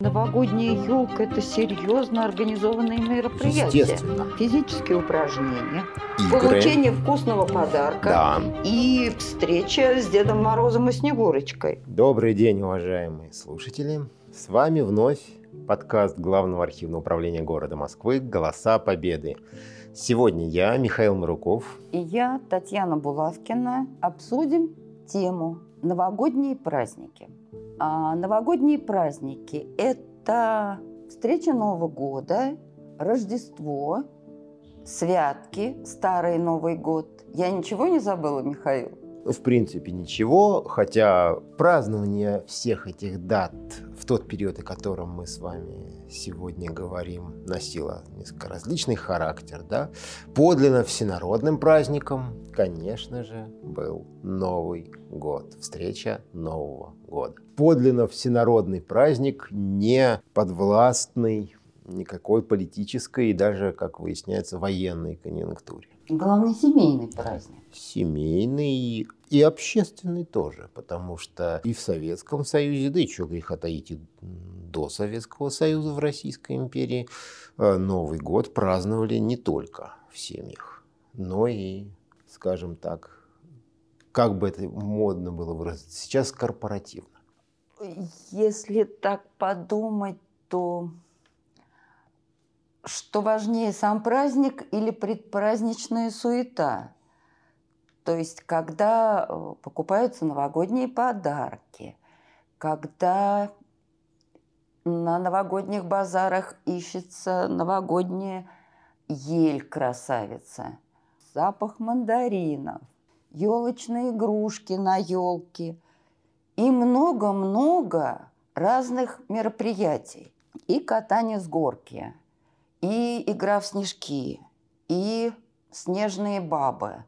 Новогодняя елка – это серьезно организованные мероприятия. Физические упражнения, Игры. получение вкусного подарка Да. и встреча с Дедом Морозом и Снегурочкой. Добрый день, уважаемые слушатели. С вами вновь подкаст Главного архивного управления города Москвы «Голоса Победы». Сегодня я, Михаил Маруков. И я, Татьяна Булавкина, обсудим тему «Новогодние праздники». А новогодние праздники – это встреча Нового года, Рождество, святки, Старый Новый год. Я ничего не забыла, Михаил? В принципе, ничего, хотя празднование всех этих дат тот период, о котором мы с вами сегодня говорим, носило несколько различный характер. Да? Подлинно всенародным праздником, конечно же, был Новый год, встреча Нового года. Подлинно всенародный праздник, не подвластный никакой политической и даже, как выясняется, военной конъюнктуре Главный семейный праздник. семейный и общественный тоже, потому что и в Советском Союзе, да и что греха таить, и до Советского Союза в Российской империи э, Новый год праздновали не только в семьях, но и, скажем так, как бы это модно было выразиться, сейчас корпоративно. Если так подумать, то что важнее, сам праздник или предпраздничная суета? То есть, когда э, покупаются новогодние подарки, когда на новогодних базарах ищется новогодняя ель красавица, запах мандаринов, елочные игрушки на елке и много-много разных мероприятий. И катание с горки, и игра в снежки, и снежные бабы.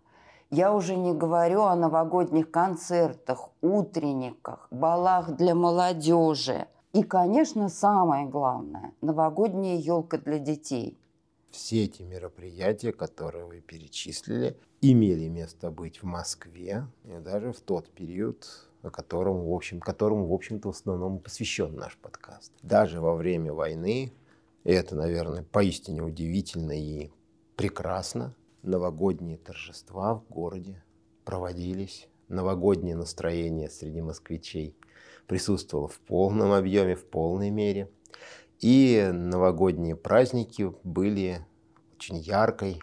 Я уже не говорю о новогодних концертах, утренниках, балах для молодежи. И, конечно, самое главное – новогодняя елка для детей. Все эти мероприятия, которые вы перечислили, имели место быть в Москве, и даже в тот период, о котором, в общем, которому, в общем-то, в основном посвящен наш подкаст. Даже во время войны, и это, наверное, поистине удивительно и прекрасно, новогодние торжества в городе проводились, новогоднее настроение среди москвичей присутствовало в полном объеме, в полной мере. И новогодние праздники были очень яркой,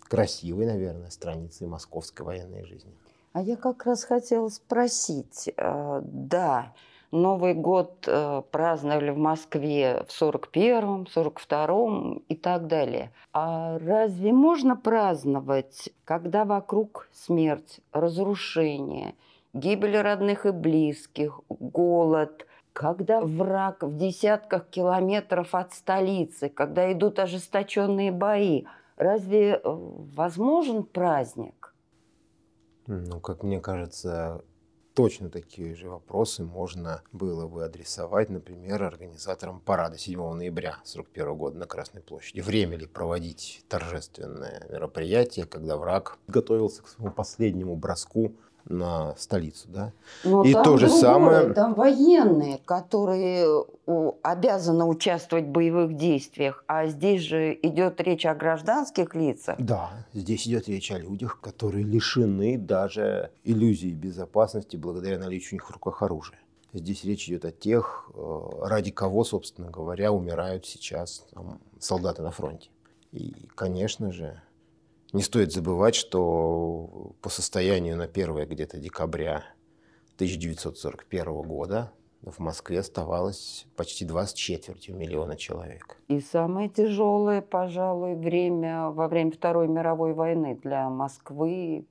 красивой, наверное, страницей московской военной жизни. А я как раз хотела спросить, э, да, Новый год э, праздновали в Москве в 41-м, 42-м и так далее. А разве можно праздновать, когда вокруг смерть, разрушение, гибель родных и близких, голод, когда враг в десятках километров от столицы, когда идут ожесточенные бои? Разве э, возможен праздник? Ну, как мне кажется, точно такие же вопросы можно было бы адресовать, например, организаторам парада 7 ноября 1941 года на Красной площади. Время ли проводить торжественное мероприятие, когда враг готовился к своему последнему броску на столицу, да? Но И там то же другое, самое- Там военные, которые обязаны участвовать в боевых действиях, а здесь же идет речь о гражданских лицах. Да, здесь идет речь о людях, которые лишены даже иллюзии безопасности благодаря наличию у них в руках оружия. Здесь речь идет о тех, э, ради кого, собственно говоря, умирают сейчас там, солдаты на фронте. И, конечно же, не стоит забывать, что по состоянию на 1 где-то декабря 1941 года в Москве оставалось почти 24 миллиона человек. И самое тяжелое, пожалуй, время во время Второй мировой войны для Москвы,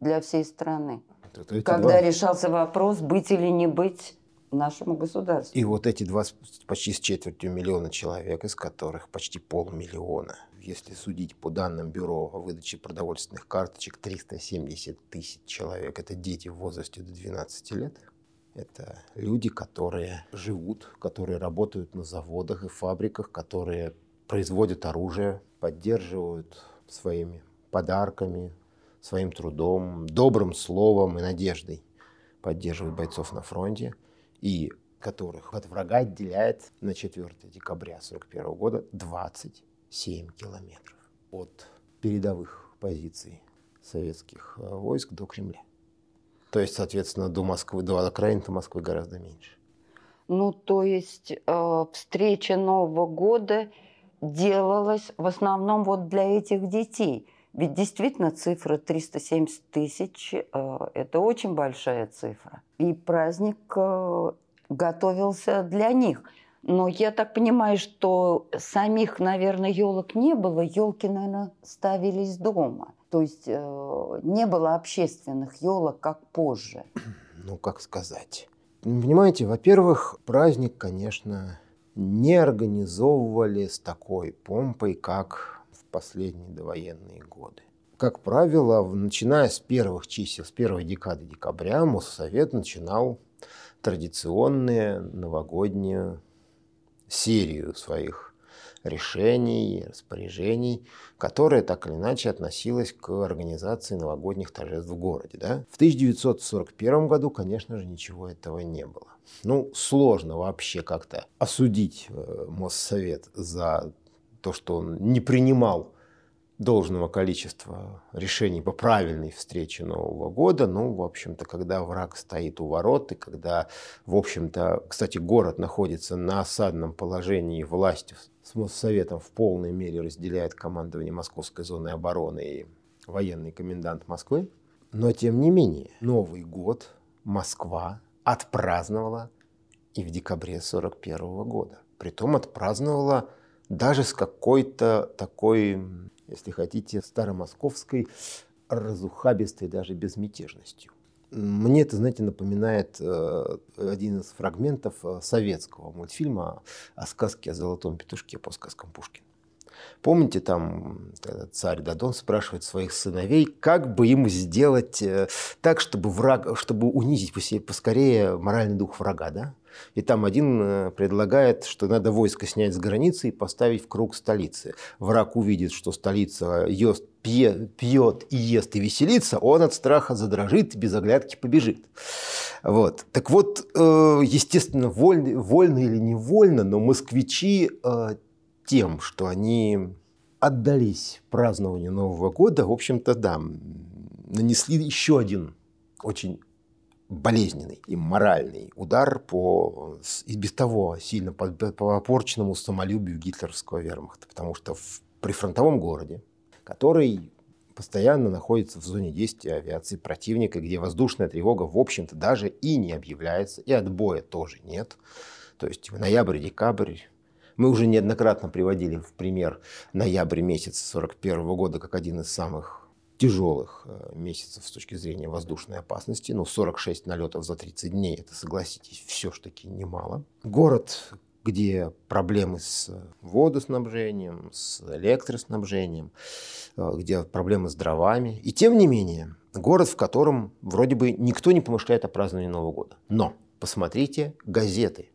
для всей страны. Вот эти Когда два- решался вопрос, быть или не быть нашему государству. И вот эти два с- почти с четвертью миллиона человек, из которых почти полмиллиона, если судить по данным Бюро о выдаче продовольственных карточек, 370 тысяч человек. Это дети в возрасте до 12 лет. Это люди, которые живут, которые работают на заводах и фабриках, которые производят оружие, поддерживают своими подарками, своим трудом, добрым словом и надеждой поддерживают бойцов на фронте. И которых от врага отделяет на 4 декабря 1941 года 27 километров от передовых позиций советских э, войск до Кремля. То есть, соответственно, до Москвы, до окраин до Москвы гораздо меньше. Ну, то есть э, встреча Нового года делалась в основном вот для этих детей. Ведь действительно цифра 370 тысяч э, – это очень большая цифра. И праздник э, готовился для них. Но я так понимаю, что самих, наверное, елок не было. Елки, наверное, ставились дома. То есть э, не было общественных елок, как позже. Ну, как сказать. Понимаете, во-первых, праздник, конечно, не организовывали с такой помпой, как в последние довоенные годы. Как правило, начиная с первых чисел, с первой декады декабря, Моссовет начинал традиционную новогоднюю серию своих решений, распоряжений, которая так или иначе относилась к организации новогодних торжеств в городе. Да? В 1941 году, конечно же, ничего этого не было. Ну, сложно вообще как-то осудить э, Моссовет за то, что он не принимал должного количества решений по правильной встрече Нового года. Ну, в общем-то, когда враг стоит у ворот, и когда, в общем-то, кстати, город находится на осадном положении, власти с Моссоветом в полной мере разделяет командование Московской зоны обороны и военный комендант Москвы. Но, тем не менее, Новый год Москва отпраздновала и в декабре 1941 года. Притом отпраздновала даже с какой-то такой если хотите, старомосковской разухабистой даже безмятежностью. Мне это, знаете, напоминает э, один из фрагментов э, советского мультфильма о сказке о золотом петушке по сказкам Пушкина. Помните, там царь Дадон спрашивает своих сыновей, как бы им сделать э, так, чтобы, враг, чтобы унизить поскорее моральный дух врага, да? И там один э, предлагает, что надо войско снять с границы и поставить в круг столицы. Враг увидит, что столица ест, пьет, пьет и ест и веселится, он от страха задрожит без оглядки побежит. Вот. Так вот, э, естественно, вольно, вольно или невольно, но москвичи э, тем, что они отдались празднованию Нового года, в общем-то, да, нанесли еще один очень болезненный и моральный удар по и без того сильно попорченному самолюбию гитлеровского вермахта. Потому что в прифронтовом городе, который постоянно находится в зоне действия авиации противника, где воздушная тревога, в общем-то, даже и не объявляется, и отбоя тоже нет. То есть ноябрь-декабрь мы уже неоднократно приводили в пример ноябрь месяца 1941 года как один из самых тяжелых э, месяцев с точки зрения воздушной опасности. Ну, 46 налетов за 30 дней, это, согласитесь, все-таки немало. Город, где проблемы с водоснабжением, с электроснабжением, э, где проблемы с дровами. И тем не менее, город, в котором вроде бы никто не помышляет о праздновании Нового года. Но посмотрите газеты,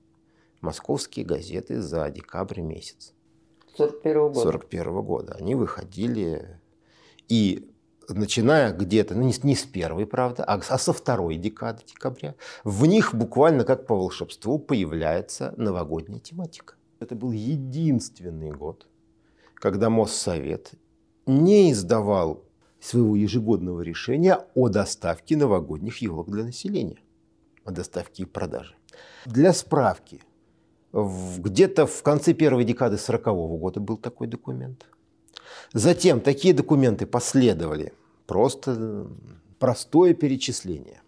московские газеты за декабрь месяц. 41 года. 41 года. Они выходили и начиная где-то, ну не, не с первой, правда, а, а со второй декады декабря, в них буквально как по волшебству появляется новогодняя тематика. Это был единственный год, когда Моссовет не издавал своего ежегодного решения о доставке новогодних елок для населения, о доставке и продаже. Для справки, где-то в конце первой декады 40 -го года был такой документ. Затем такие документы последовали. Просто простое перечисление.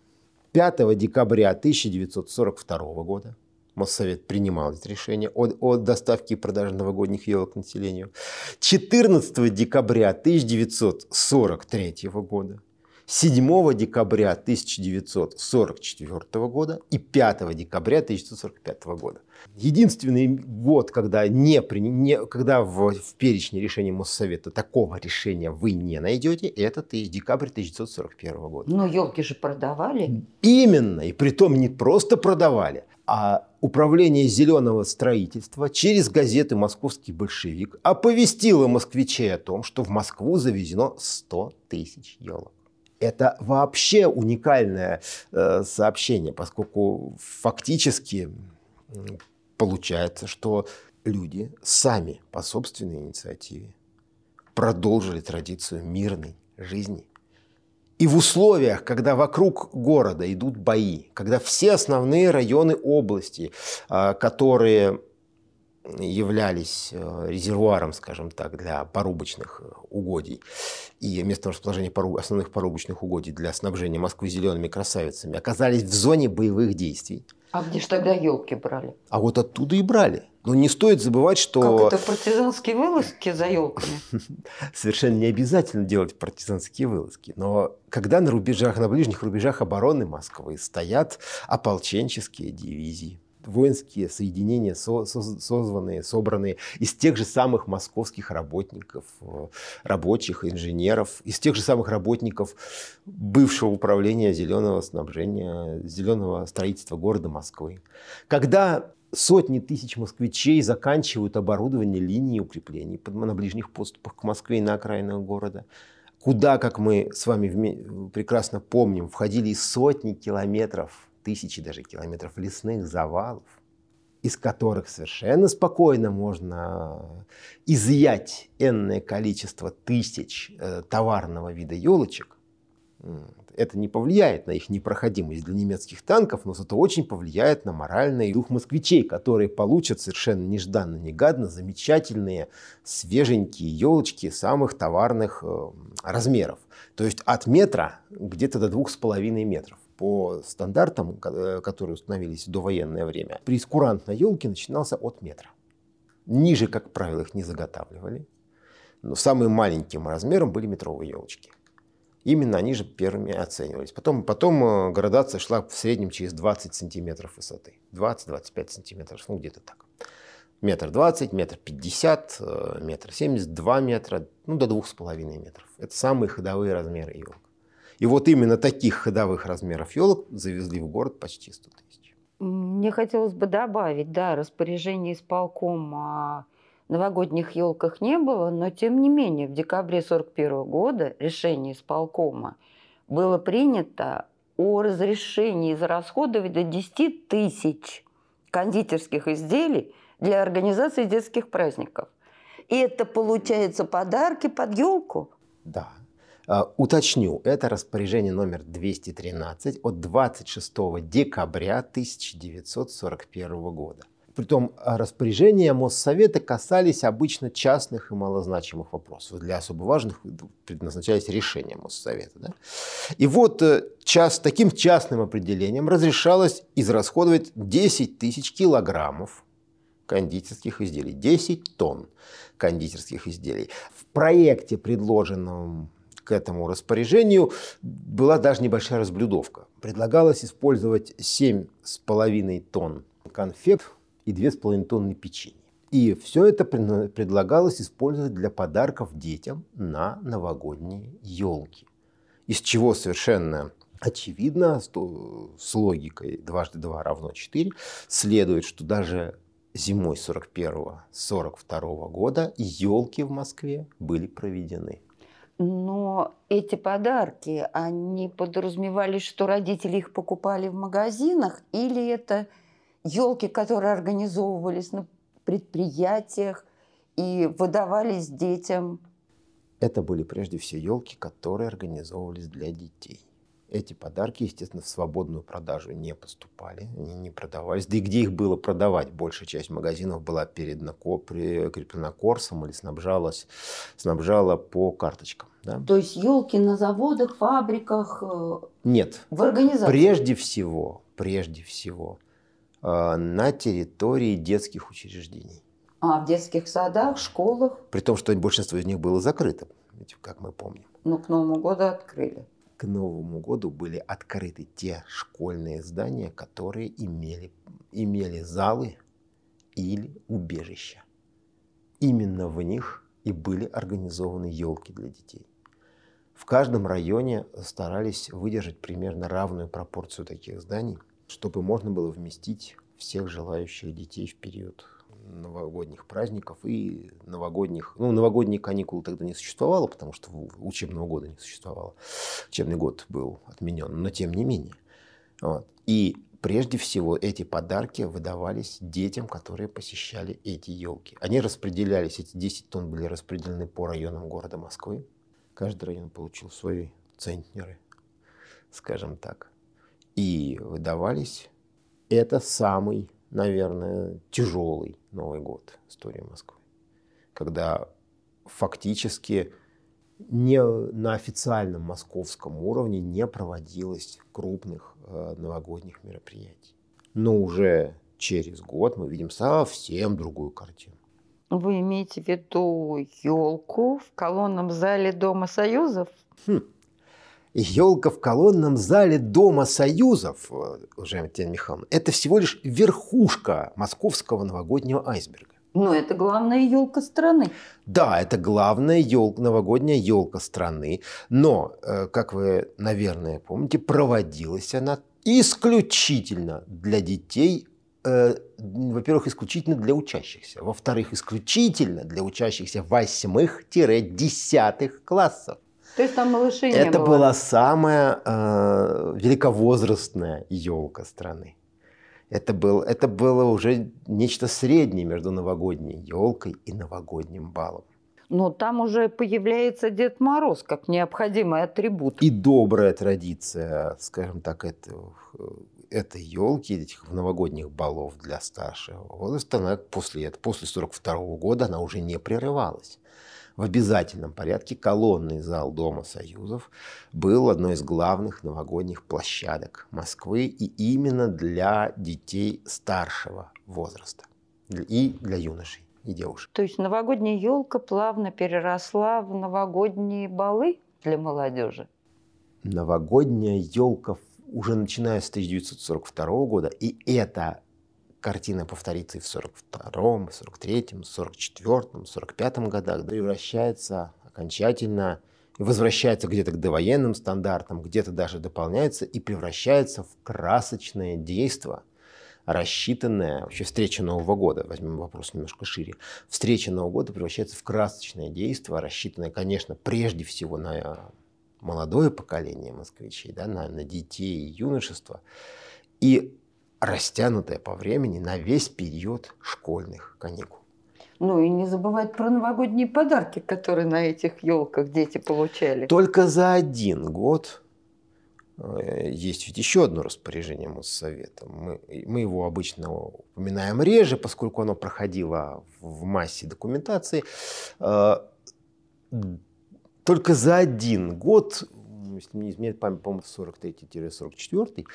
5 декабря 1942 года Моссовет принимал это решение о, о доставке и продаже новогодних елок населению. 14 декабря 1943 года 7 декабря 1944 года и 5 декабря 1945 года. Единственный год, когда, не, не, когда в, в перечне решений Моссовета такого решения вы не найдете, это декабрь 1941 года. Но елки же продавали. Именно, и при том не просто продавали, а Управление зеленого строительства через газеты «Московский большевик» оповестило москвичей о том, что в Москву завезено 100 тысяч елок. Это вообще уникальное э, сообщение, поскольку фактически получается, что люди сами по собственной инициативе продолжили традицию мирной жизни. И в условиях, когда вокруг города идут бои, когда все основные районы области, а, которые являлись э, резервуаром, скажем так, для порубочных угодий и местом расположения основных порубочных угодий для снабжения Москвы зелеными красавицами, оказались в зоне боевых действий. А где же тогда елки брали? А вот оттуда и брали. Но не стоит забывать, что... Как это партизанские вылазки за елками? Совершенно не обязательно делать партизанские вылазки. Но когда на рубежах, на ближних рубежах обороны Москвы стоят ополченческие дивизии, воинские соединения, со, со, созванные, собранные из тех же самых московских работников, э, рабочих, инженеров, из тех же самых работников бывшего управления зеленого снабжения, зеленого строительства города Москвы. Когда сотни тысяч москвичей заканчивают оборудование линии укреплений на ближних подступах к Москве и на окраинах города, куда, как мы с вами прекрасно помним, входили сотни километров тысячи даже километров лесных завалов, из которых совершенно спокойно можно изъять энное количество тысяч э, товарного вида елочек, это не повлияет на их непроходимость для немецких танков, но зато очень повлияет на моральный дух москвичей, которые получат совершенно нежданно-негадно замечательные свеженькие елочки самых товарных э, размеров. То есть от метра где-то до двух с половиной метров по стандартам, э, которые установились в довоенное время, прескурант на елке начинался от метра. Ниже, как правило, их не заготавливали. Но самым маленьким размером были метровые елочки. Именно они же первыми оценивались. Потом, потом э, градация шла в среднем через 20 сантиметров высоты. 20-25 сантиметров, ну где-то так. Метр двадцать, метр пятьдесят, э, метр семьдесят, два метра, ну до двух с половиной метров. Это самые ходовые размеры елок. И вот именно таких ходовых размеров елок завезли в город почти 100 тысяч. Мне хотелось бы добавить, да, распоряжение исполком о новогодних елках не было, но тем не менее в декабре 1941 года решение исполкома было принято о разрешении израсходовать до 10 тысяч кондитерских изделий для организации детских праздников. И это получается подарки под елку? Да. А, уточню, это распоряжение номер 213 от 26 декабря 1941 года. Притом а, распоряжения Моссовета касались обычно частных и малозначимых вопросов. Для особо важных предназначались решения Моссовета. Да? И вот э, час, таким частным определением разрешалось израсходовать 10 тысяч килограммов кондитерских изделий, 10 тонн кондитерских изделий. В проекте, предложенном к этому распоряжению была даже небольшая разблюдовка. Предлагалось использовать 7,5 тонн конфет и 2,5 тонны печенья. И все это предлагалось использовать для подарков детям на новогодние елки. Из чего совершенно очевидно, с логикой дважды два равно 4, следует, что даже зимой 41-42 года елки в Москве были проведены. Но эти подарки, они подразумевали, что родители их покупали в магазинах, или это елки, которые организовывались на предприятиях и выдавались детям? Это были прежде всего елки, которые организовывались для детей. Эти подарки, естественно, в свободную продажу не поступали, они не продавались. Да и где их было продавать? Большая часть магазинов была передана, прикреплена корсом или снабжалась, снабжала по карточкам. Да? То есть елки на заводах, фабриках? Э, Нет. В организации? Прежде всего, прежде всего, э, на территории детских учреждений. А в детских садах, школах? При том, что большинство из них было закрыто, как мы помним. Но к Новому году открыли к Новому году были открыты те школьные здания, которые имели, имели залы или убежища. Именно в них и были организованы елки для детей. В каждом районе старались выдержать примерно равную пропорцию таких зданий, чтобы можно было вместить всех желающих детей в период новогодних праздников и новогодних... Ну, новогодние каникулы тогда не существовало, потому что учебного года не существовало. Учебный год был отменен, но тем не менее. Вот. И прежде всего эти подарки выдавались детям, которые посещали эти елки. Они распределялись, эти 10 тонн были распределены по районам города Москвы. Каждый район получил свои центнеры, скажем так. И выдавались. Это самый, наверное, тяжелый Новый год истории Москвы. Когда фактически не на официальном московском уровне не проводилось крупных э, новогодних мероприятий. Но уже через год мы видим совсем другую картину. Вы имеете в виду елку в колонном зале Дома Союзов? Хм. Елка в колонном зале Дома Союзов, э, уважаемая Татьяна Михайловна, это всего лишь верхушка московского новогоднего айсберга. Но это главная елка страны. Да, это главная елка, новогодняя елка страны. Но, э, как вы, наверное, помните, проводилась она исключительно для детей э, во-первых, исключительно для учащихся, во-вторых, исключительно для учащихся восьмых-десятых классов. То есть там малышей не Это была самая э, великовозрастная елка страны. Это, был, это было уже нечто среднее между новогодней елкой и новогодним балом. Но там уже появляется Дед Мороз как необходимый атрибут. И добрая традиция, скажем так, этого, этой елки, этих новогодних балов для старшего возраста, она после, этого, после 42 года она уже не прерывалась в обязательном порядке колонный зал Дома Союзов был одной из главных новогодних площадок Москвы и именно для детей старшего возраста и для юношей и девушек. То есть новогодняя елка плавно переросла в новогодние балы для молодежи? Новогодняя елка уже начиная с 1942 года, и это картина повторится и в 42-м, 43-м, 44-м, 45-м годах, превращается окончательно возвращается где-то к довоенным стандартам, где-то даже дополняется и превращается в красочное действие, рассчитанное, вообще встреча Нового года, возьмем вопрос немножко шире, встреча Нового года превращается в красочное действие, рассчитанное, конечно, прежде всего на молодое поколение москвичей, да, на, на детей и юношество. И растянутая по времени на весь период школьных каникул. Ну и не забывать про новогодние подарки, которые на этих елках дети получали. Только за один год э, есть ведь еще одно распоряжение Моссовета. Мы, мы его обычно упоминаем реже, поскольку оно проходило в массе документации. Э, только за один год, если не изменяет память, по-моему, 43-44,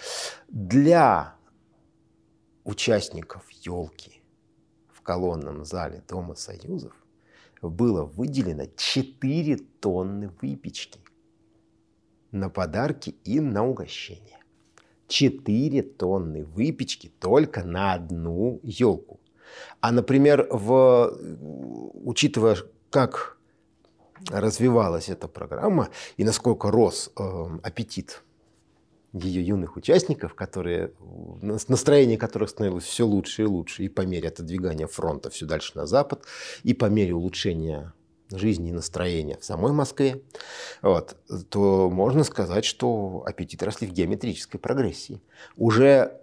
для участников елки в колонном зале Дома Союзов было выделено 4 тонны выпечки на подарки и на угощение. 4 тонны выпечки только на одну елку. А, например, в, учитывая, как развивалась эта программа и насколько рос э, аппетит ее юных участников, которые, настроение которых становилось все лучше и лучше, и по мере отодвигания фронта все дальше на запад, и по мере улучшения жизни и настроения в самой Москве, вот, то можно сказать, что аппетиты росли в геометрической прогрессии. Уже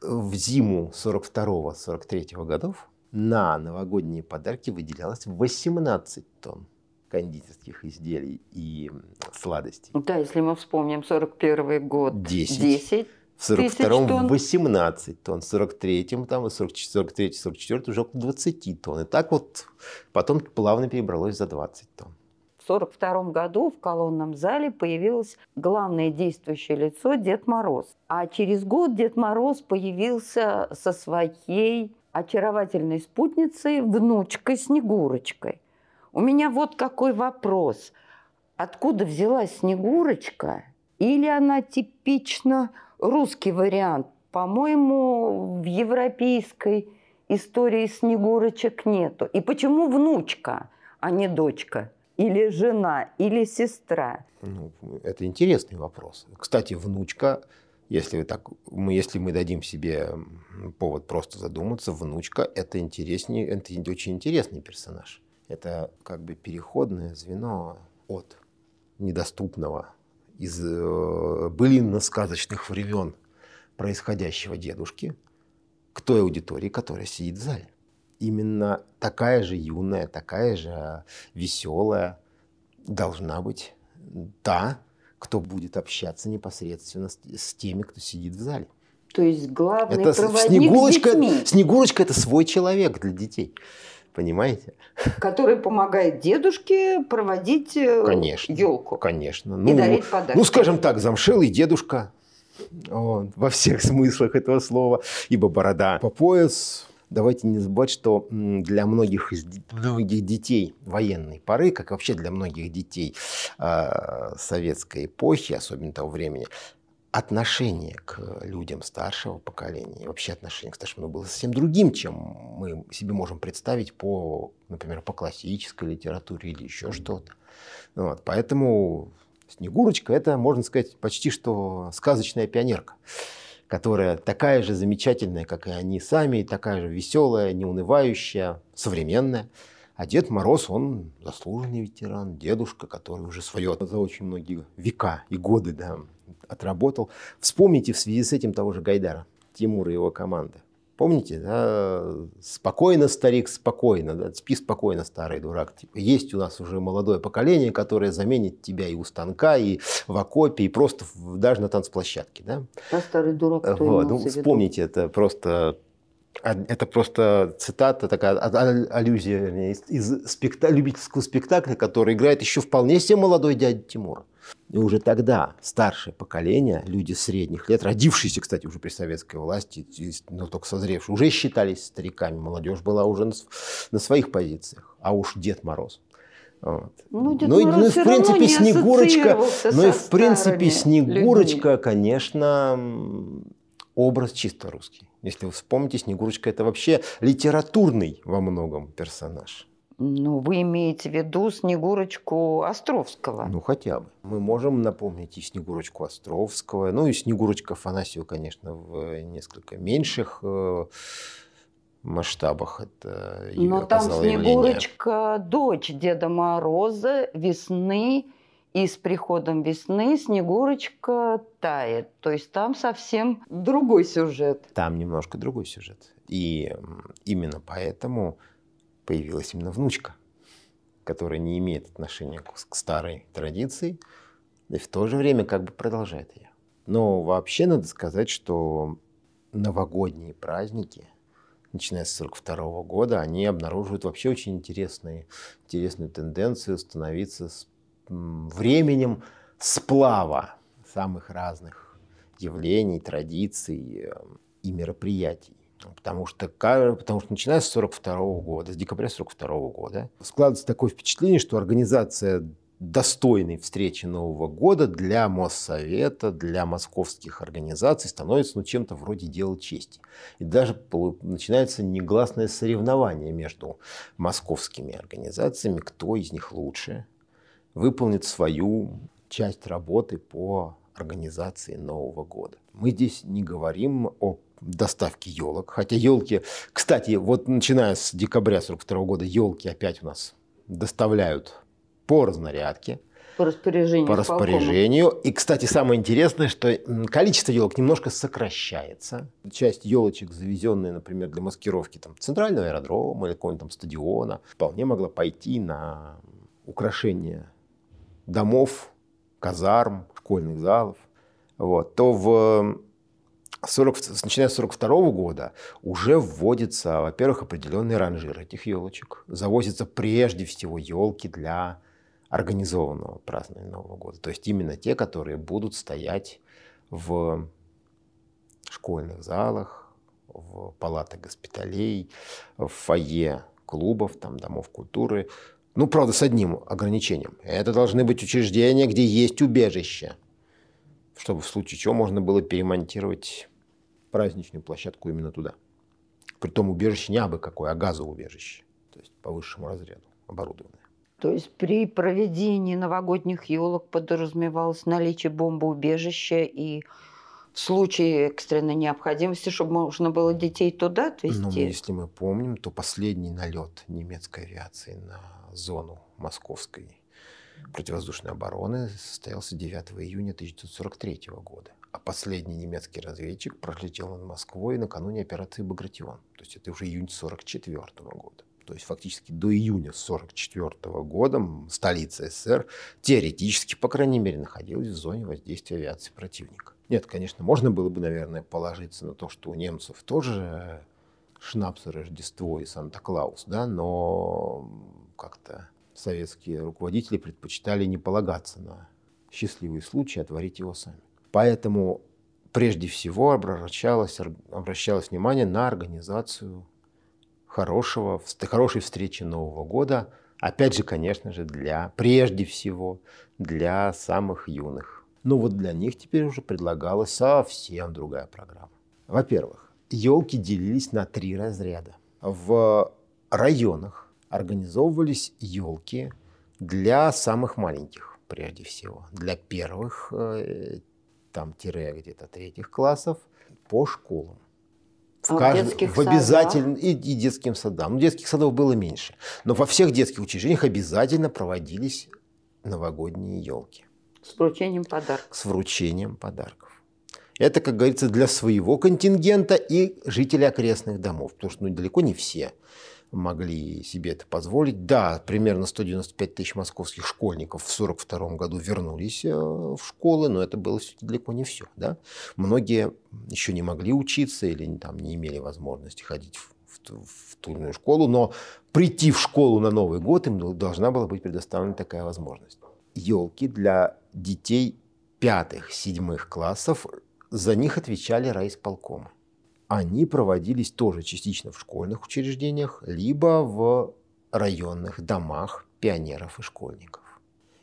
в зиму 42-43 годов на новогодние подарки выделялось 18 тонн кондитерских изделий и сладостей. Да, если мы вспомним 41 год, 10. 10 в 42-м 18 тонн, в 43-м, там, 43-44 уже около 20 тонн. И так вот потом плавно перебралось за 20 тонн. В 1942 году в колонном зале появилось главное действующее лицо Дед Мороз. А через год Дед Мороз появился со своей очаровательной спутницей, внучкой Снегурочкой. У меня вот какой вопрос. Откуда взялась Снегурочка? Или она типично русский вариант? По-моему, в европейской истории Снегурочек нету. И почему внучка, а не дочка? Или жена, или сестра? Ну, это интересный вопрос. Кстати, внучка, если, так, мы, если мы дадим себе повод просто задуматься, внучка – это, интереснее, это очень интересный персонаж. Это как бы переходное звено от недоступного из э, былинно-сказочных времен происходящего дедушки к той аудитории, которая сидит в зале. Именно такая же юная, такая же веселая должна быть та, кто будет общаться непосредственно с, с теми, кто сидит в зале. То есть главный это проводник Снегурочка, с детьми. Снегурочка это свой человек для детей. Понимаете? Который помогает дедушке проводить Конечно. елку. Конечно. И Ну, дарить подарки. ну, скажем так, замшелый дедушка вот, во всех смыслах этого слова, ибо борода по пояс. Давайте не забывать, что для многих, из многих детей военной поры, как вообще для многих детей э, советской эпохи, особенно того времени, отношение к людям старшего поколения, и вообще отношение к старшему было совсем другим, чем мы себе можем представить по, например, по классической литературе или еще что-то. Вот, поэтому Снегурочка – это, можно сказать, почти что сказочная пионерка, которая такая же замечательная, как и они сами, такая же веселая, неунывающая, современная. А Дед Мороз, он заслуженный ветеран, дедушка, который уже свое за очень многие века и годы да, отработал. Вспомните в связи с этим того же Гайдара, Тимура и его команды. Помните, да? спокойно, старик, спокойно, да? спи спокойно, старый дурак. Типа, есть у нас уже молодое поколение, которое заменит тебя и у станка, и в окопе, и просто в- даже на танцплощадке. Да? А старый дурак, кто Вот, ну, вспомните, это просто, это просто цитата, такая аллюзия вернее, из, из спекта- любительского спектакля, который играет еще вполне себе молодой дядя Тимура. И уже тогда старшее поколение, люди средних лет, родившиеся, кстати, уже при советской власти, но только созревшие, уже считались стариками. Молодежь была уже на, на своих позициях. А уж Дед Мороз. Вот. Ну, Дед Ну и, ну и, всё в принципе, Снегурочка, ну и в принципе, Снегурочка, конечно, м, образ чисто русский. Если вы вспомните, Снегурочка это вообще литературный во многом персонаж. Ну, вы имеете в виду Снегурочку Островского. Ну, хотя бы. Мы можем напомнить и Снегурочку Островского, ну и Снегурочка Афанасьева, конечно, в несколько меньших э, масштабах. Это Но там явление. Снегурочка дочь Деда Мороза, весны, и с приходом весны Снегурочка тает. То есть там совсем другой сюжет. Там немножко другой сюжет. И именно поэтому появилась именно внучка, которая не имеет отношения к, старой традиции, и в то же время как бы продолжает ее. Но вообще надо сказать, что новогодние праздники, начиная с 1942 года, они обнаруживают вообще очень интересные, интересную тенденцию становиться с временем сплава самых разных явлений, традиций э, и мероприятий. Потому что, потому что начиная с 42 года, с декабря 42 года, складывается такое впечатление, что организация достойной встречи Нового года для Моссовета, для московских организаций становится ну, чем-то вроде дела чести. И даже начинается негласное соревнование между московскими организациями, кто из них лучше выполнит свою часть работы по организации Нового года. Мы здесь не говорим о доставке елок, хотя елки, кстати, вот начиная с декабря 42 года елки опять у нас доставляют по разнарядке, По распоряжению. по распоряжению. И, кстати, самое интересное, что количество елок немножко сокращается. Часть елочек, завезенная, например, для маскировки там, центрального аэродрома или какого-нибудь там стадиона, вполне могла пойти на украшение домов, казарм, школьных залов. Вот. То в 40, с- начиная с 42 года уже вводится, во-первых, определенный ранжир этих елочек. Завозятся прежде всего елки для организованного празднования Нового года. То есть именно те, которые будут стоять в школьных залах, в палатах госпиталей, в фойе клубов, там, домов культуры. Ну, правда, с одним ограничением. Это должны быть учреждения, где есть убежище, чтобы в случае чего можно было перемонтировать праздничную площадку именно туда. Притом убежище не абы какое, а газоубежище. То есть по высшему разряду оборудованное. То есть при проведении новогодних елок подразумевалось наличие бомбоубежища и в случае экстренной необходимости, чтобы можно было детей туда отвезти. Ну, если мы помним, то последний налет немецкой авиации на зону московской противовоздушной обороны состоялся 9 июня 1943 года. А последний немецкий разведчик пролетел над Москвой накануне операции «Багратион». То есть это уже июнь 1944 года. То есть фактически до июня 1944 года столица СССР теоретически, по крайней мере, находилась в зоне воздействия авиации противника. Нет, конечно, можно было бы, наверное, положиться на то, что у немцев тоже Шнапс, Рождество и Санта-Клаус, да, но как-то советские руководители предпочитали не полагаться на счастливый случай, а творить его сами. Поэтому прежде всего обращалось, обращалось внимание на организацию хорошего, хорошей встречи Нового года. Опять же, конечно же, для, прежде всего, для самых юных. Но вот для них теперь уже предлагалась совсем другая программа. Во-первых, елки делились на три разряда. В районах организовывались елки для самых маленьких, прежде всего, для первых, э, там, тире где-то третьих классов, по школам. В, а кажд... в, в обязательно и, и детским садам. Ну, детских садов было меньше. Но во всех детских учреждениях обязательно проводились новогодние елки. С вручением подарков. С вручением подарков. Это, как говорится, для своего контингента и жителей окрестных домов, потому что ну, далеко не все могли себе это позволить. Да, примерно 195 тысяч московских школьников в 1942 году вернулись э, в школы, но это было далеко не все. Да? Многие еще не могли учиться или там, не имели возможности ходить в, в, в ту или иную школу, но прийти в школу на Новый год им должна была быть предоставлена такая возможность. Елки для детей пятых, седьмых классов за них отвечали райисполкомы. Они проводились тоже частично в школьных учреждениях, либо в районных домах пионеров и школьников.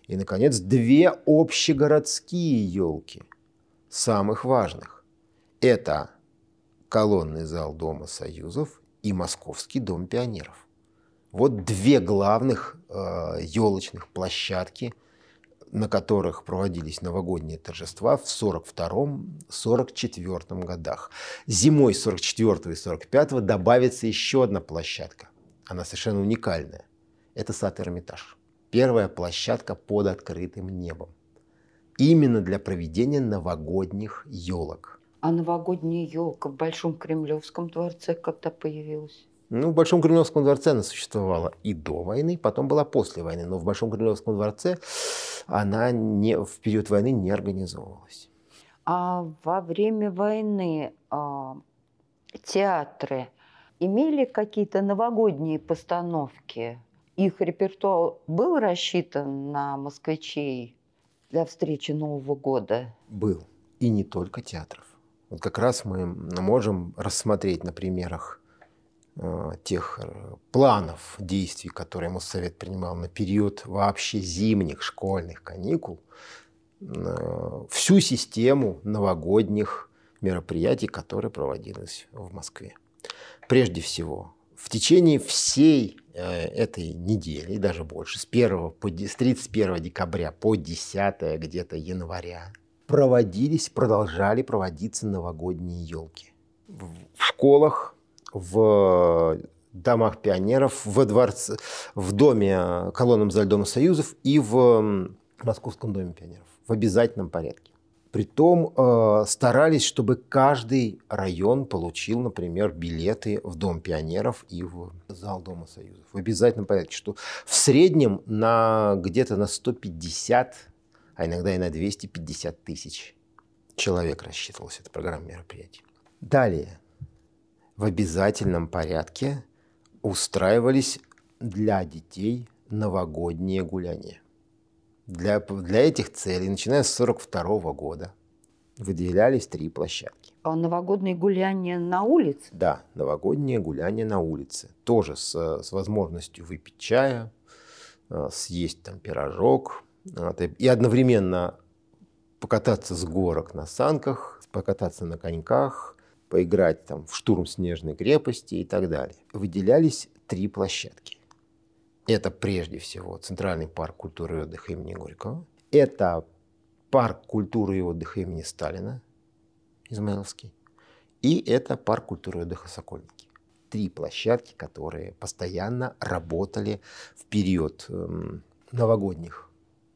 И, наконец, две общегородские елки, самых важных. Это колонный зал Дома Союзов и Московский дом пионеров. Вот две главных э, елочных площадки – на которых проводились новогодние торжества в 42-44 годах. Зимой 44 и 45 добавится еще одна площадка. Она совершенно уникальная. Это сад Эрмитаж. Первая площадка под открытым небом. Именно для проведения новогодних елок. А новогодняя елка в Большом Кремлевском дворце когда появилась? Ну, в Большом Кремлевском дворце она существовала и до войны, потом была после войны. Но в Большом Кремлевском дворце она не, в период войны не организовывалась. А во время войны а, театры имели какие-то новогодние постановки? Их репертуар был рассчитан на москвичей для встречи Нового года? Был. И не только театров. Вот как раз мы можем рассмотреть на примерах тех э, планов действий, которые Моссовет принимал на период вообще зимних школьных каникул, э, всю систему новогодних мероприятий, которые проводились в Москве. Прежде всего, в течение всей этой недели, и даже больше, с, 1 по, с 31 декабря по 10 где-то января, проводились, продолжали проводиться новогодние елки. В школах в домах пионеров, во дворце, в доме, колонном зале Дома Союзов и в Московском доме пионеров в обязательном порядке. Притом э, старались, чтобы каждый район получил, например, билеты в Дом пионеров и в зал Дома Союзов. В обязательном порядке, что в среднем на где-то на 150, а иногда и на 250 тысяч человек рассчитывалась эта программа мероприятий. Далее в обязательном порядке устраивались для детей новогодние гуляния. Для, для этих целей, начиная с 1942 года, выделялись три площадки. А новогодние гуляния на улице? Да, новогодние гуляния на улице. Тоже с, с возможностью выпить чая, э, съесть там пирожок и одновременно покататься с горок на санках, покататься на коньках, поиграть там, в штурм снежной крепости и так далее. Выделялись три площадки. Это прежде всего Центральный парк культуры и отдыха имени Горького. Это парк культуры и отдыха имени Сталина, Измайловский. И это парк культуры и отдыха Сокольники. Три площадки, которые постоянно работали в период эм, новогодних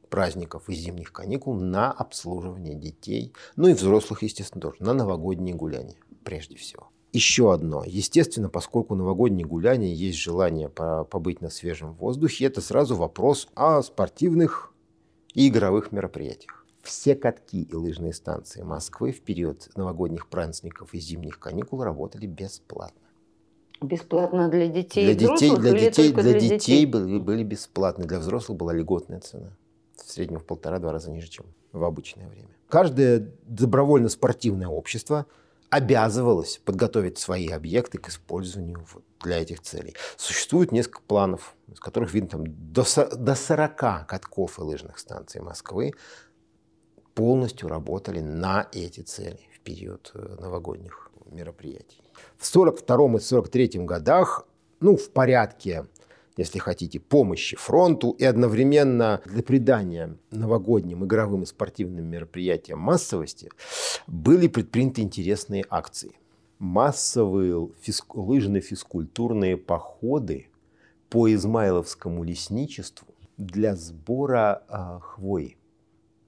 праздников и зимних каникул на обслуживание детей, ну и взрослых, естественно, тоже, на новогодние гуляния прежде всего. Еще одно. Естественно, поскольку новогодние гуляния есть желание побыть на свежем воздухе, это сразу вопрос о спортивных и игровых мероприятиях. Все катки и лыжные станции Москвы в период новогодних праздников и зимних каникул работали бесплатно. Бесплатно для детей для и детей, взрослых для детей, для, для детей, детей? Были, были бесплатны, для взрослых была льготная цена. В среднем в полтора-два раза ниже, чем в обычное время. Каждое добровольно-спортивное общество обязывалось подготовить свои объекты к использованию вот для этих целей. Существует несколько планов, из которых видно там, до, до 40 катков и лыжных станций Москвы полностью работали на эти цели в период э, новогодних мероприятий. В 1942 и 1943 годах, ну, в порядке, если хотите, помощи фронту и одновременно для придания новогодним игровым и спортивным мероприятиям массовости были предприняты интересные акции. Массовые физк- лыжно-физкультурные походы по Измайловскому лесничеству для сбора а, хвои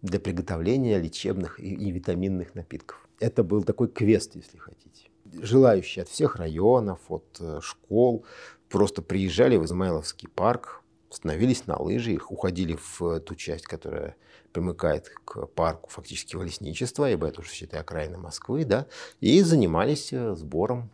для приготовления лечебных и, и витаминных напитков. Это был такой квест, если хотите. Желающие от всех районов, от э, школ просто приезжали в Измайловский парк, становились на лыжи, их уходили в ту часть, которая примыкает к парку фактически в лесничество, ибо это уже, считай, окраина Москвы, да, и занимались э, сбором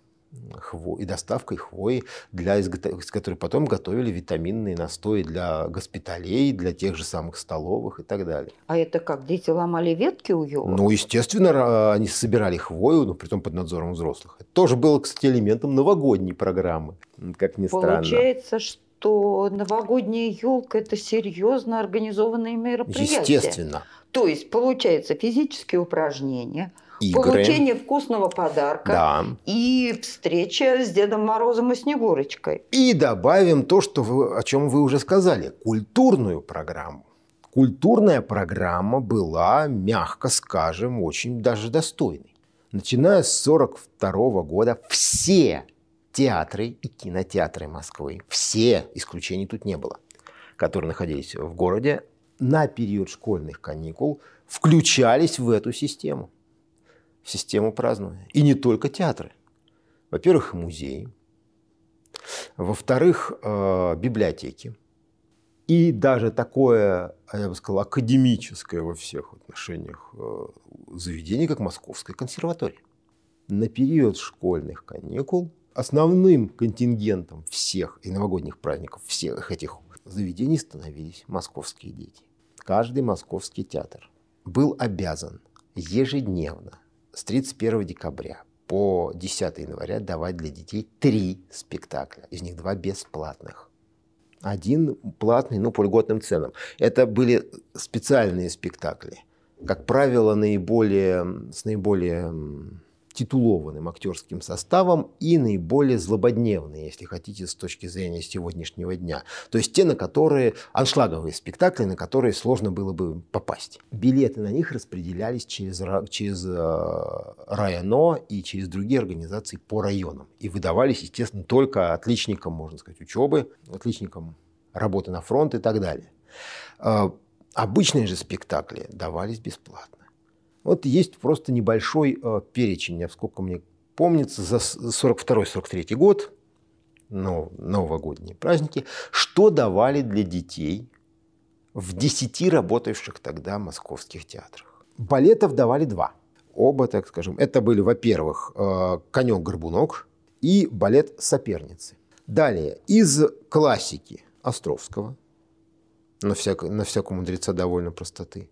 хво... и доставкой хвои, для изготов... с которой потом готовили витаминные настои для госпиталей, для тех же самых столовых и так далее. А это как, дети ломали ветки у елок? Ну, естественно, они собирали хвою, но притом под надзором взрослых. Это тоже было, кстати, элементом новогодней программы, как ни странно. Получается, что новогодняя елка это серьезно организованные мероприятия. Естественно. То есть, получается, физические упражнения, Игры. получение вкусного подарка Да. и встреча с Дедом Морозом и Снегурочкой. И добавим то, что вы, о чем вы уже сказали, культурную программу. Культурная программа была, мягко скажем, очень даже достойной. Начиная с 1942 года все театры и кинотеатры Москвы, все, исключений тут не было, которые находились в городе, на период школьных каникул включались в эту систему, систему празднования. И не только театры. Во-первых, музеи, во-вторых, э, библиотеки. И даже такое, я бы сказал, академическое во всех отношениях э, заведение, как Московская консерватория. На период школьных каникул основным контингентом всех и новогодних праздников всех этих заведений становились московские дети. Каждый московский театр был обязан ежедневно с 31 декабря по 10 января давать для детей три спектакля, из них два бесплатных. Один платный, ну, по льготным ценам. Это были специальные спектакли. Как правило, наиболее, с наиболее титулованным актерским составом и наиболее злободневные, если хотите, с точки зрения сегодняшнего дня. То есть те, на которые, аншлаговые спектакли, на которые сложно было бы попасть. Билеты на них распределялись через, через э, районо и через другие организации по районам. И выдавались, естественно, только отличникам, можно сказать, учебы, отличникам работы на фронт и так далее. Э, Обычные же спектакли давались бесплатно. Вот есть просто небольшой э, перечень, сколько мне помнится, за 42-43 год, ну, новогодние праздники, что давали для детей в 10 работавших тогда московских театрах. Балетов давали два. Оба, так скажем. Это были, во-первых, э, «Конек-горбунок» и балет «Соперницы». Далее, из классики Островского, на, всяко, на всякую мудреца довольно простоты,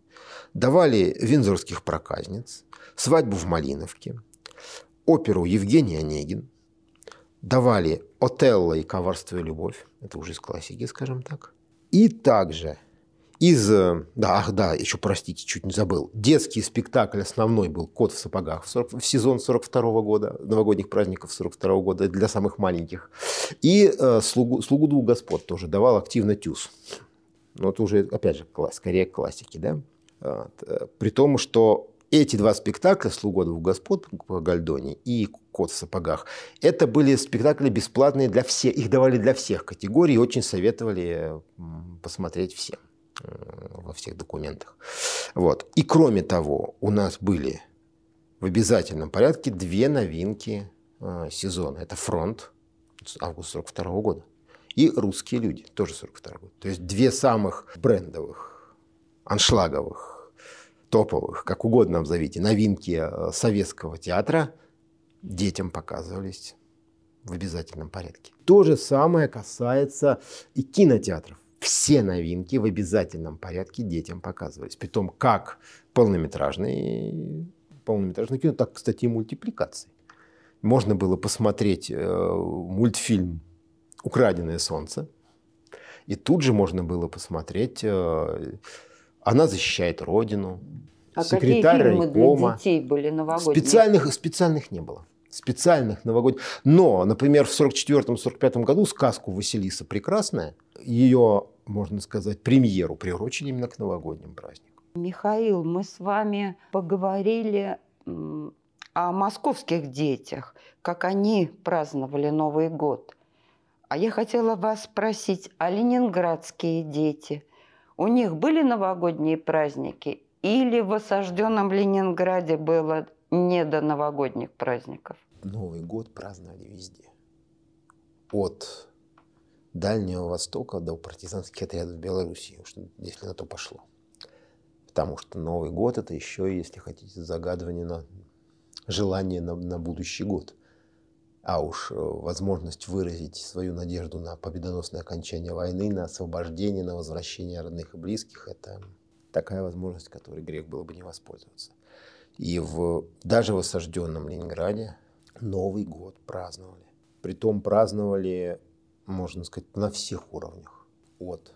давали «Винзорских проказниц», «Свадьбу в Малиновке», оперу «Евгений Онегин», давали «Отелло и коварство и любовь», это уже из классики, скажем так, и также из, э, да, ах, да, еще, простите, чуть не забыл, детский спектакль основной был «Кот в сапогах» в, 40 в сезон 42 года, новогодних праздников 42 года для самых маленьких, и э, «Слугу, «Слугу двух господ» тоже давал активно ТЮЗ. Но это уже, опять же, класс, скорее классики, да? Э, При том, что эти два спектакля «Слуга двух господ» по Гальдоне и «Кот в сапогах» это были спектакли бесплатные для всех, их давали для всех категорий очень советовали посмотреть всем. во всех документах. Вот. И кроме того, у нас были в обязательном порядке две новинки э, сезона. Это «Фронт» августа 42 года и «Русские люди» тоже 42 год. То есть две самых брендовых, аншлаговых, топовых, как угодно назовите, новинки э, советского театра детям показывались в обязательном порядке. То же самое касается и кинотеатров. Все новинки в обязательном порядке детям показывались. Притом как полнометражные, полнометражные кино, так, кстати, и мультипликации. Можно было посмотреть э, мультфильм «Украденное солнце», и тут же можно было посмотреть э, «Она защищает Родину», а секретарь какие фильмы райкома. для детей были новогодние? Специальных, специальных не было специальных новогодних. Но, например, в 1944-1945 году сказку «Василиса прекрасная», ее, можно сказать, премьеру приурочили именно к новогодним праздникам. Михаил, мы с вами поговорили о московских детях, как они праздновали Новый год. А я хотела вас спросить, а ленинградские дети, у них были новогодние праздники или в осажденном Ленинграде было не до новогодних праздников. Новый год праздновали везде. От Дальнего Востока до партизанских отрядов Белоруссии, уж если на то пошло. Потому что Новый год это еще, если хотите, загадывание на желание на, на будущий год. А уж э, возможность выразить свою надежду на победоносное окончание войны, на освобождение, на возвращение родных и близких, это такая возможность, которой грех было бы не воспользоваться. И в, даже в осажденном Ленинграде Новый год праздновали. Притом праздновали, можно сказать, на всех уровнях. От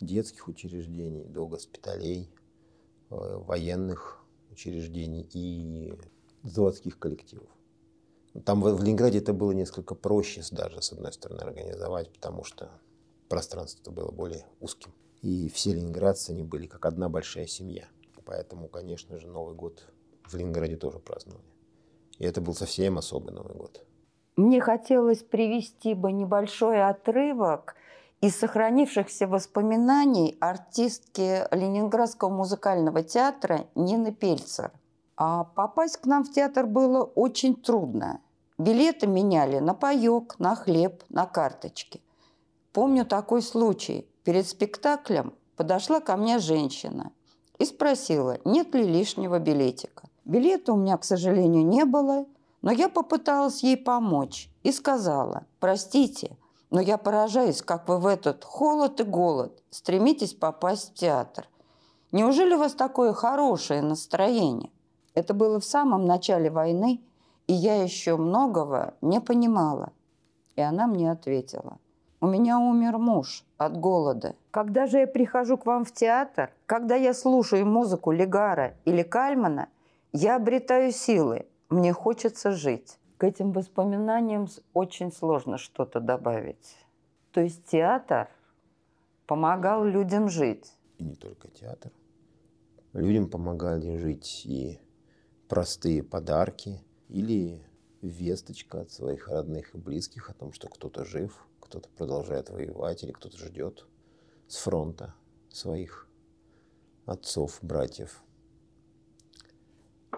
детских учреждений до госпиталей, э, военных учреждений и заводских коллективов. Там в Ленинграде это было несколько проще даже, с одной стороны, организовать, потому что пространство было более узким. И все ленинградцы, они были как одна большая семья. Поэтому, конечно же, Новый год в Ленинграде тоже праздновали. И это был совсем особый Новый год. Мне хотелось привести бы небольшой отрывок из сохранившихся воспоминаний артистки Ленинградского музыкального театра Нины Пельцер. А попасть к нам в театр было очень трудно. Билеты меняли на паёк, на хлеб, на карточки. Помню такой случай. Перед спектаклем подошла ко мне женщина и спросила, нет ли лишнего билетика. Билета у меня, к сожалению, не было, но я попыталась ей помочь и сказала, простите, но я поражаюсь, как вы в этот холод и голод стремитесь попасть в театр. Неужели у вас такое хорошее настроение? Это было в самом начале войны, и я еще многого не понимала. И она мне ответила, у меня умер муж от голода. Когда же я прихожу к вам в театр, когда я слушаю музыку Легара или Кальмана – я обретаю силы, мне хочется жить. К этим воспоминаниям очень сложно что-то добавить. То есть театр помогал людям жить. И не только театр. Людям помогали жить и простые подарки или весточка от своих родных и близких о том, что кто-то жив, кто-то продолжает воевать или кто-то ждет с фронта своих отцов, братьев,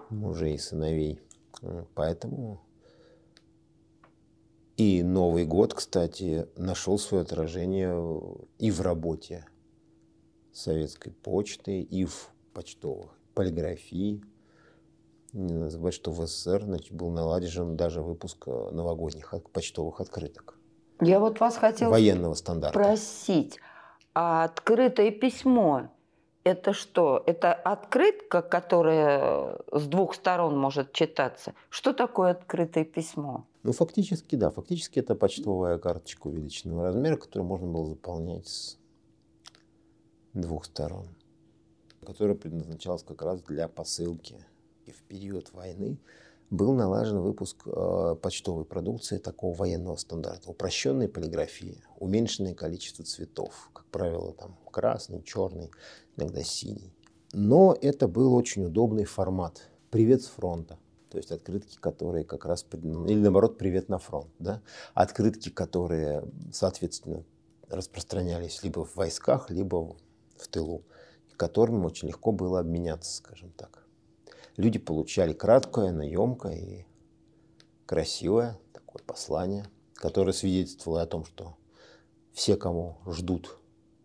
мужей сыновей. Поэтому и Новый год, кстати, нашел свое отражение и в работе советской почты, и в почтовых полиграфии. Не забывать, что в СССР значит, был наладен даже выпуск новогодних почтовых открыток. Я вот вас хотела военного стандарта. спросить, а открытое письмо это что? Это открытка, которая с двух сторон может читаться? Что такое открытое письмо? Ну, фактически, да. Фактически это почтовая карточка увеличенного размера, которую можно было заполнять с двух сторон, которая предназначалась как раз для посылки. В период войны был налажен выпуск э, почтовой продукции такого военного стандарта. Упрощенной полиграфии, уменьшенное количество цветов, как правило, там красный, черный, иногда синий. Но это был очень удобный формат. Привет с фронта. То есть открытки, которые как раз, или наоборот, привет на фронт. Да? Открытки, которые, соответственно, распространялись либо в войсках, либо в тылу, которым очень легко было обменяться, скажем так. Люди получали краткое, наемкое и красивое такое послание, которое свидетельствовало о том, что все, кого ждут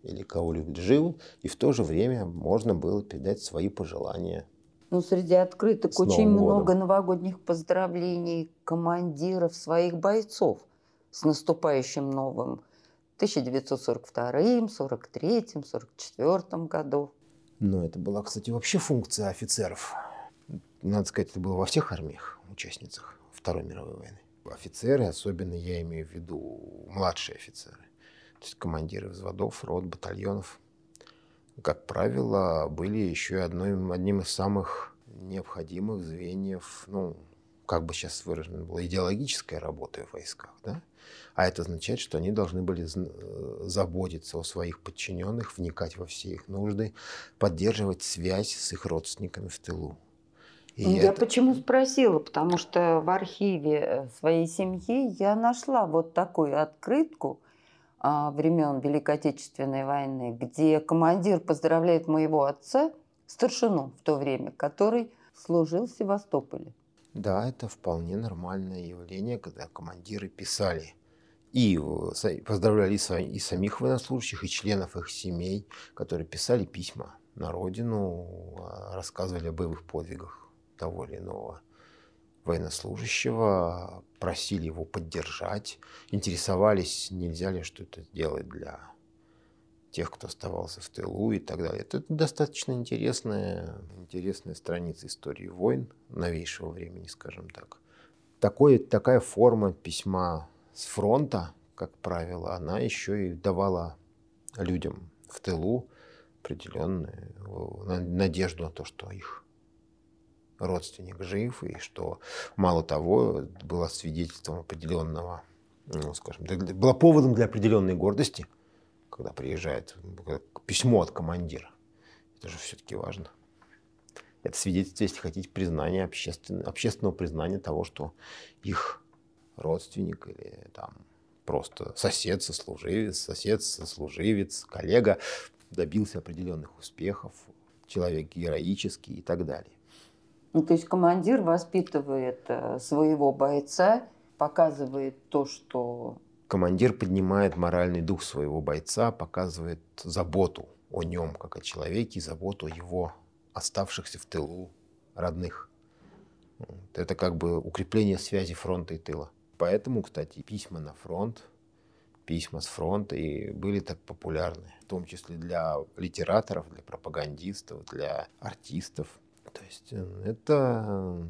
или кого любят, живы, и в то же время можно было передать свои пожелания. Ну, среди открыток С очень много новогодних поздравлений командиров своих бойцов с наступающим новым 1942, 43, 44 году. Но это была, кстати, вообще функция офицеров. Надо сказать, это было во всех армиях, участницах Второй мировой войны. Офицеры, особенно я имею в виду младшие офицеры, то есть командиры взводов, рот, батальонов, как правило, были еще одной, одним из самых необходимых звеньев, ну, как бы сейчас выражено было, идеологической работы в войсках, да? А это означает, что они должны были э, заботиться о своих подчиненных, вникать во все их нужды, поддерживать связь с их родственниками в тылу. И я это... почему спросила? Потому что в архиве э, своей семьи я нашла вот такую открытку а, времен Великой Отечественной войны, где командир поздравляет моего отца, старшину в то время, который служил в Севастополе. Да, это вполне нормальное явление, когда командиры писали и поздравляли и самих военнослужащих, и членов их семей, которые писали письма на родину, а, рассказывали о боевых подвигах того или иного военнослужащего, просили его поддержать, интересовались, нельзя ли что-то сделать для тех, кто оставался в тылу и так далее. Это достаточно интересная, интересная страница истории войн новейшего времени, скажем так. Такое, такая форма письма с фронта, как правило, она еще и давала людям в тылу определенную надежду на то, что их родственник жив, и что, мало того, было свидетельством определенного, ну, скажем, было поводом для определенной гордости, когда приезжает письмо от командира. Это же все-таки важно. Это свидетельство, если хотите, признания обществен... общественного признания того, что их родственник или там просто сосед, сослуживец, сосед, сослуживец, коллега добился определенных успехов, человек героический и так далее. Ну, то есть командир воспитывает э, своего бойца, показывает то, что... Командир поднимает моральный дух своего бойца, показывает заботу о нем, как о человеке, заботу о его оставшихся в тылу родных. Это как бы укрепление связи фронта и тыла. Поэтому, кстати, письма на фронт, письма с фронта и были так популярны, в том числе для литераторов, для пропагандистов, для артистов. То есть э, это э,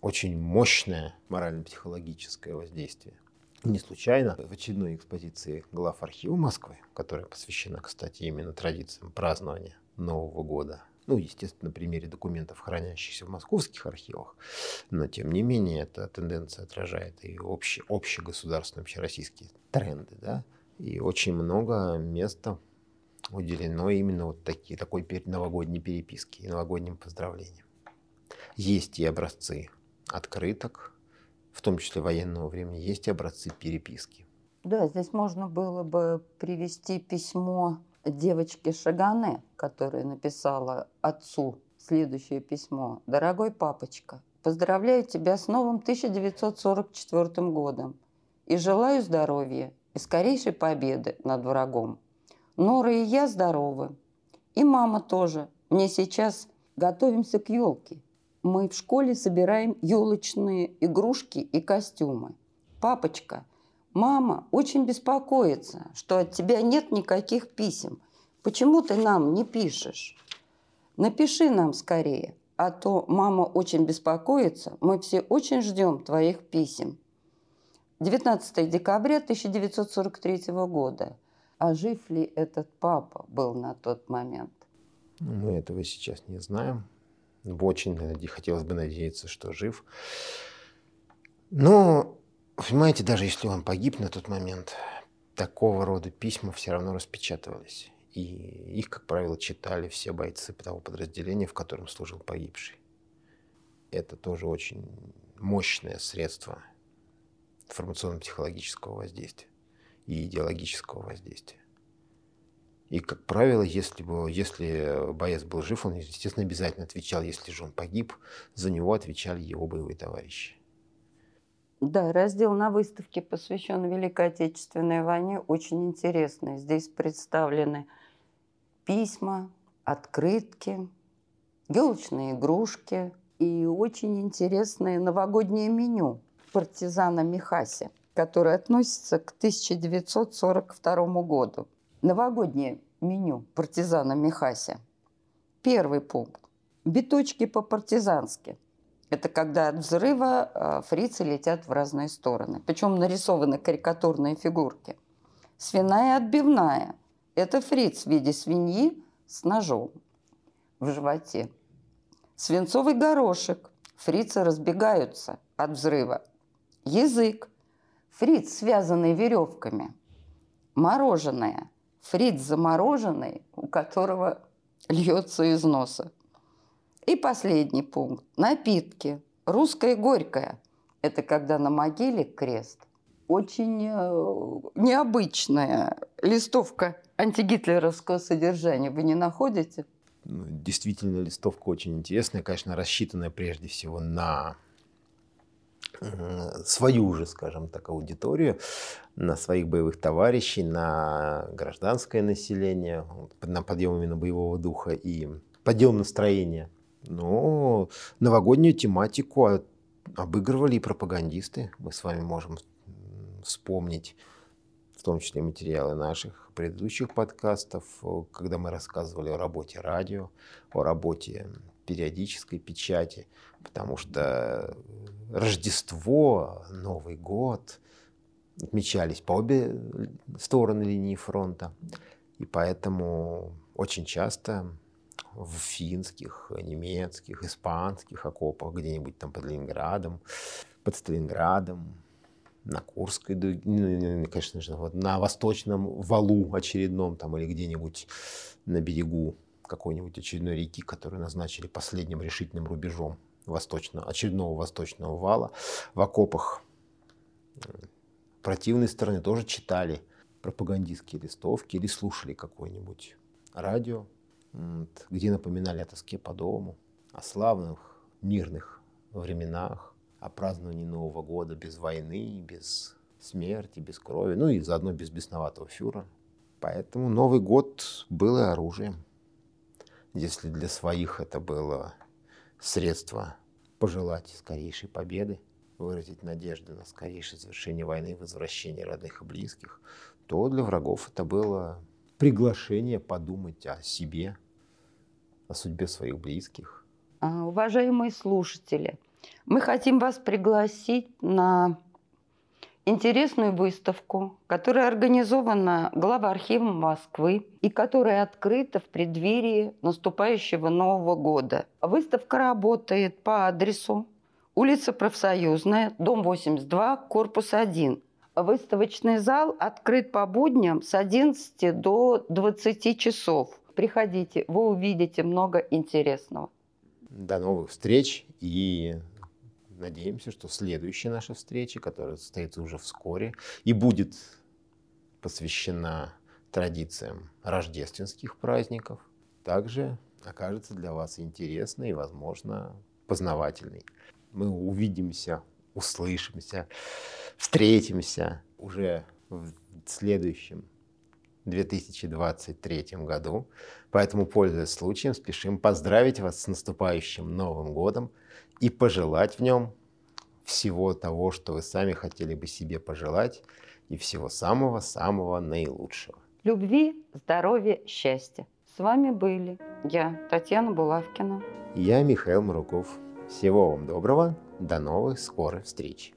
очень мощное морально-психологическое воздействие. Не случайно в очередной экспозиции глав архива Москвы, которая посвящена, кстати, именно традициям празднования Нового года, ну, естественно, на примере документов, хранящихся в московских архивах, но, тем не менее, эта тенденция отражает и общий, общегосударственные, общероссийские тренды, да, и очень много места уделено именно вот такие, такой новогодней переписке и новогодним поздравлениям. Есть и образцы открыток, в том числе военного времени, есть и образцы переписки. Да, здесь можно было бы привести письмо девочки Шагане, которая написала отцу следующее письмо. «Дорогой папочка, поздравляю тебя с новым 1944 годом и желаю здоровья и скорейшей победы над врагом. Нора и я здоровы. И мама тоже. Мне сейчас готовимся к елке. Мы в школе собираем елочные игрушки и костюмы. Папочка, мама очень беспокоится, что от тебя нет никаких писем. Почему ты нам не пишешь? Напиши нам скорее, а то мама очень беспокоится. Мы все очень ждем твоих писем. 19 декабря 1943 года а жив ли этот папа был на тот момент? Мы этого сейчас не знаем. Очень хотелось бы надеяться, что жив. Но, понимаете, даже если он погиб на тот момент, такого рода письма все равно распечатывались. И их, как правило, читали все бойцы того подразделения, в котором служил погибший. Это тоже очень мощное средство информационно-психологического воздействия и идеологического воздействия. И, как правило, если, бы, если боец был жив, он, естественно, обязательно отвечал. Если же он погиб, за него отвечали его боевые товарищи. Да, раздел на выставке, посвященный Великой Отечественной войне, очень интересный. Здесь представлены письма, открытки, елочные игрушки и очень интересное новогоднее меню партизана Михаси, которое относится к 1942 году. Новогоднее меню партизана Михася. Первый пункт. Биточки по-партизански. Это когда от взрыва э, фрицы летят в разные стороны. Причем нарисованы карикатурные фигурки. Свиная отбивная. Это фриц в виде свиньи с ножом в животе. Свинцовый горошек. Фрицы разбегаются от взрыва. Язык. Фриц, связанный веревками. Мороженое. Фриц замороженный, у которого льется из носа. И последний пункт. Напитки. Русское горькое. Это когда на могиле крест. Очень э, необычная листовка антигитлеровского содержания. Вы не находите? Ну, действительно, листовка очень интересная, конечно, рассчитанная прежде всего на свою уже, скажем так, аудиторию, на своих боевых товарищей, на гражданское население, на подъем именно боевого духа и подъем настроения. Но новогоднюю тематику обыгрывали и пропагандисты. Мы с вами можем вспомнить в том числе материалы наших предыдущих подкастов, когда мы рассказывали о работе радио, о работе периодической печати, потому что Рождество, Новый год отмечались по обе стороны линии фронта. И поэтому очень часто в финских, немецких, испанских окопах, где-нибудь там под Ленинградом, под Сталинградом, на Курской дуге, ну, конечно же, вот на восточном валу очередном там или где-нибудь на берегу какой-нибудь очередной реки, которую назначили последним решительным рубежом восточного, очередного восточного вала, в окопах противной стороны тоже читали пропагандистские листовки или слушали какое-нибудь радио, где напоминали о тоске по дому, о славных мирных временах, о праздновании Нового года без войны, без смерти, без крови, ну и заодно без бесноватого фюра. Поэтому Новый год был и оружием. Если для своих это было средство пожелать скорейшей победы, выразить надежды на скорейшее завершение войны и возвращение родных и близких, то для врагов это было приглашение подумать о себе, о судьбе своих близких. А, уважаемые слушатели, мы хотим вас пригласить на интересную выставку, которая организована главархивом Москвы и которая открыта в преддверии наступающего Нового года. Выставка работает по адресу улица Профсоюзная, дом 82, корпус 1. Выставочный зал открыт по будням с 11 до 20 часов. Приходите, вы увидите много интересного. До новых встреч и Надеемся, что следующая наша встреча, которая состоится уже вскоре и будет посвящена традициям рождественских праздников, также окажется для вас интересной и, возможно, познавательной. Мы увидимся, услышимся, встретимся уже в следующем 2023 году. Поэтому, пользуясь случаем, спешим поздравить вас с наступающим Новым годом – и пожелать в нем всего того, что вы сами хотели бы себе пожелать, и всего самого-самого наилучшего. Любви, здоровья, счастья. С вами были я, Татьяна Булавкина. Я, Михаил Маруков. Всего вам доброго. До новых скорых встреч.